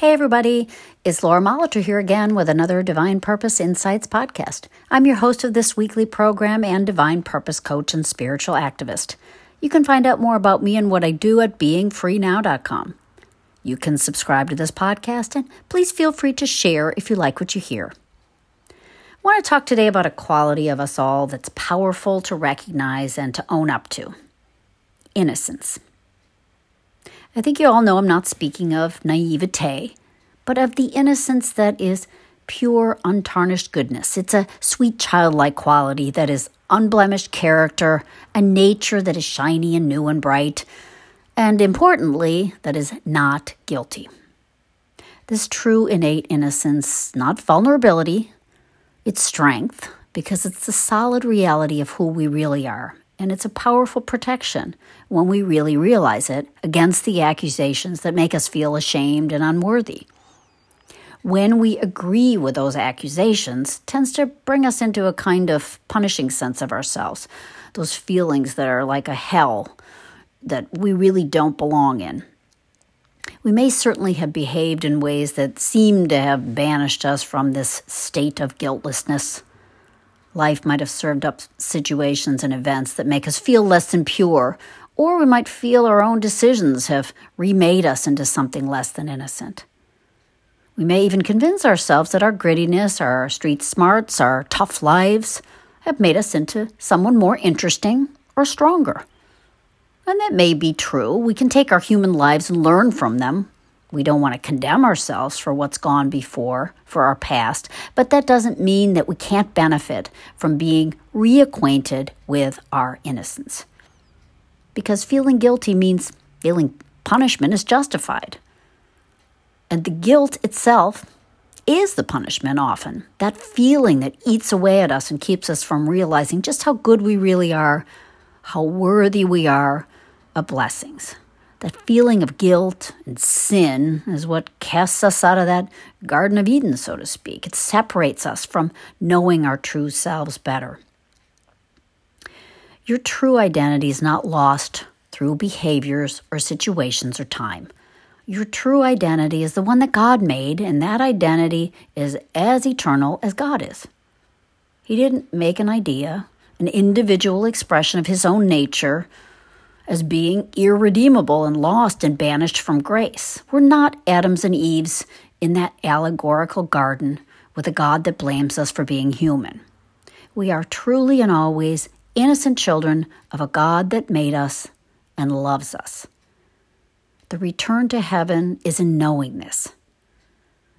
Hey, everybody. It's Laura Molitor here again with another Divine Purpose Insights podcast. I'm your host of this weekly program and Divine Purpose coach and spiritual activist. You can find out more about me and what I do at beingfreenow.com. You can subscribe to this podcast and please feel free to share if you like what you hear. I want to talk today about a quality of us all that's powerful to recognize and to own up to innocence. I think you all know I'm not speaking of naivete, but of the innocence that is pure, untarnished goodness. It's a sweet, childlike quality that is unblemished character, a nature that is shiny and new and bright, and importantly, that is not guilty. This true innate innocence, not vulnerability, it's strength, because it's the solid reality of who we really are and it's a powerful protection when we really realize it against the accusations that make us feel ashamed and unworthy. When we agree with those accusations, tends to bring us into a kind of punishing sense of ourselves, those feelings that are like a hell that we really don't belong in. We may certainly have behaved in ways that seem to have banished us from this state of guiltlessness Life might have served up situations and events that make us feel less than pure, or we might feel our own decisions have remade us into something less than innocent. We may even convince ourselves that our grittiness, our street smarts, our tough lives have made us into someone more interesting or stronger. And that may be true. We can take our human lives and learn from them, we don't want to condemn ourselves for what's gone before, for our past, but that doesn't mean that we can't benefit from being reacquainted with our innocence. Because feeling guilty means feeling punishment is justified. And the guilt itself is the punishment often. That feeling that eats away at us and keeps us from realizing just how good we really are, how worthy we are of blessings. That feeling of guilt and sin is what casts us out of that Garden of Eden, so to speak. It separates us from knowing our true selves better. Your true identity is not lost through behaviors or situations or time. Your true identity is the one that God made, and that identity is as eternal as God is. He didn't make an idea, an individual expression of His own nature as being irredeemable and lost and banished from grace. We're not Adams and Eves in that allegorical garden with a God that blames us for being human. We are truly and always innocent children of a God that made us and loves us. The return to heaven is in knowing this.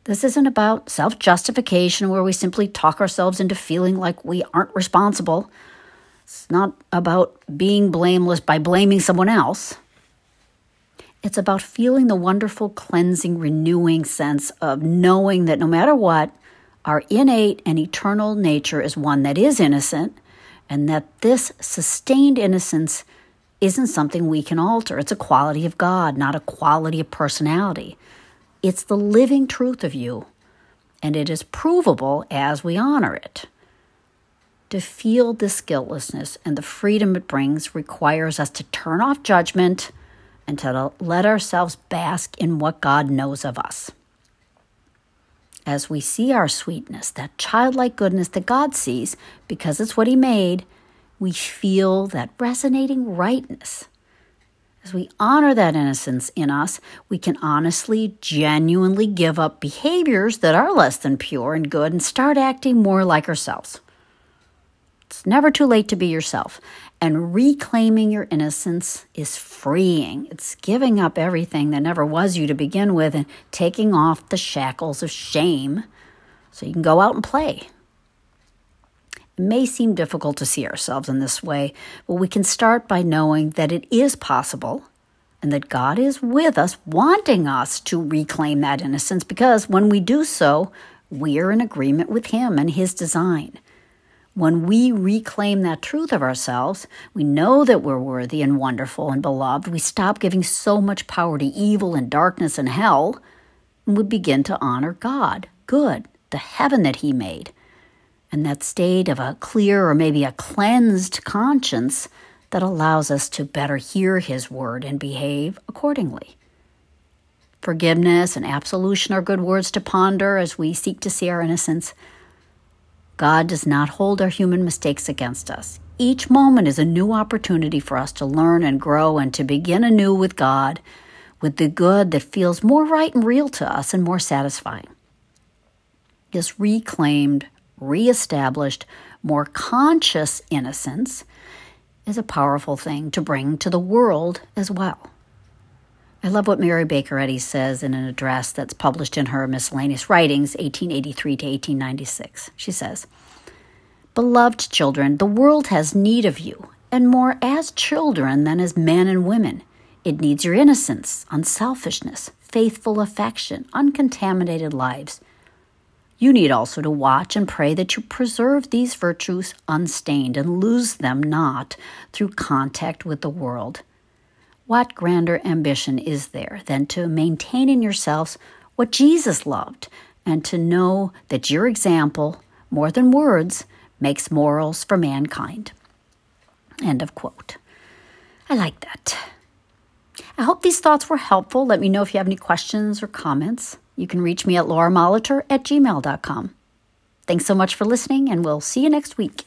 This isn't about self justification where we simply talk ourselves into feeling like we aren't responsible it's not about being blameless by blaming someone else. It's about feeling the wonderful, cleansing, renewing sense of knowing that no matter what, our innate and eternal nature is one that is innocent, and that this sustained innocence isn't something we can alter. It's a quality of God, not a quality of personality. It's the living truth of you, and it is provable as we honor it. To feel this guiltlessness and the freedom it brings requires us to turn off judgment and to let ourselves bask in what God knows of us. As we see our sweetness, that childlike goodness that God sees, because it's what He made, we feel that resonating rightness. As we honor that innocence in us, we can honestly, genuinely give up behaviors that are less than pure and good and start acting more like ourselves. It's never too late to be yourself. And reclaiming your innocence is freeing. It's giving up everything that never was you to begin with and taking off the shackles of shame so you can go out and play. It may seem difficult to see ourselves in this way, but we can start by knowing that it is possible and that God is with us, wanting us to reclaim that innocence because when we do so, we are in agreement with Him and His design. When we reclaim that truth of ourselves, we know that we're worthy and wonderful and beloved. We stop giving so much power to evil and darkness and hell, and we begin to honor God, good, the heaven that He made. And that state of a clear or maybe a cleansed conscience that allows us to better hear His word and behave accordingly. Forgiveness and absolution are good words to ponder as we seek to see our innocence. God does not hold our human mistakes against us. Each moment is a new opportunity for us to learn and grow and to begin anew with God, with the good that feels more right and real to us and more satisfying. This reclaimed, reestablished, more conscious innocence is a powerful thing to bring to the world as well. I love what Mary Baker Eddy says in an address that's published in her Miscellaneous Writings, 1883 to 1896. She says, Beloved children, the world has need of you, and more as children than as men and women. It needs your innocence, unselfishness, faithful affection, uncontaminated lives. You need also to watch and pray that you preserve these virtues unstained and lose them not through contact with the world. What grander ambition is there than to maintain in yourselves what Jesus loved and to know that your example, more than words, makes morals for mankind? End of quote. I like that. I hope these thoughts were helpful. Let me know if you have any questions or comments. You can reach me at lauramolitor at gmail.com. Thanks so much for listening, and we'll see you next week.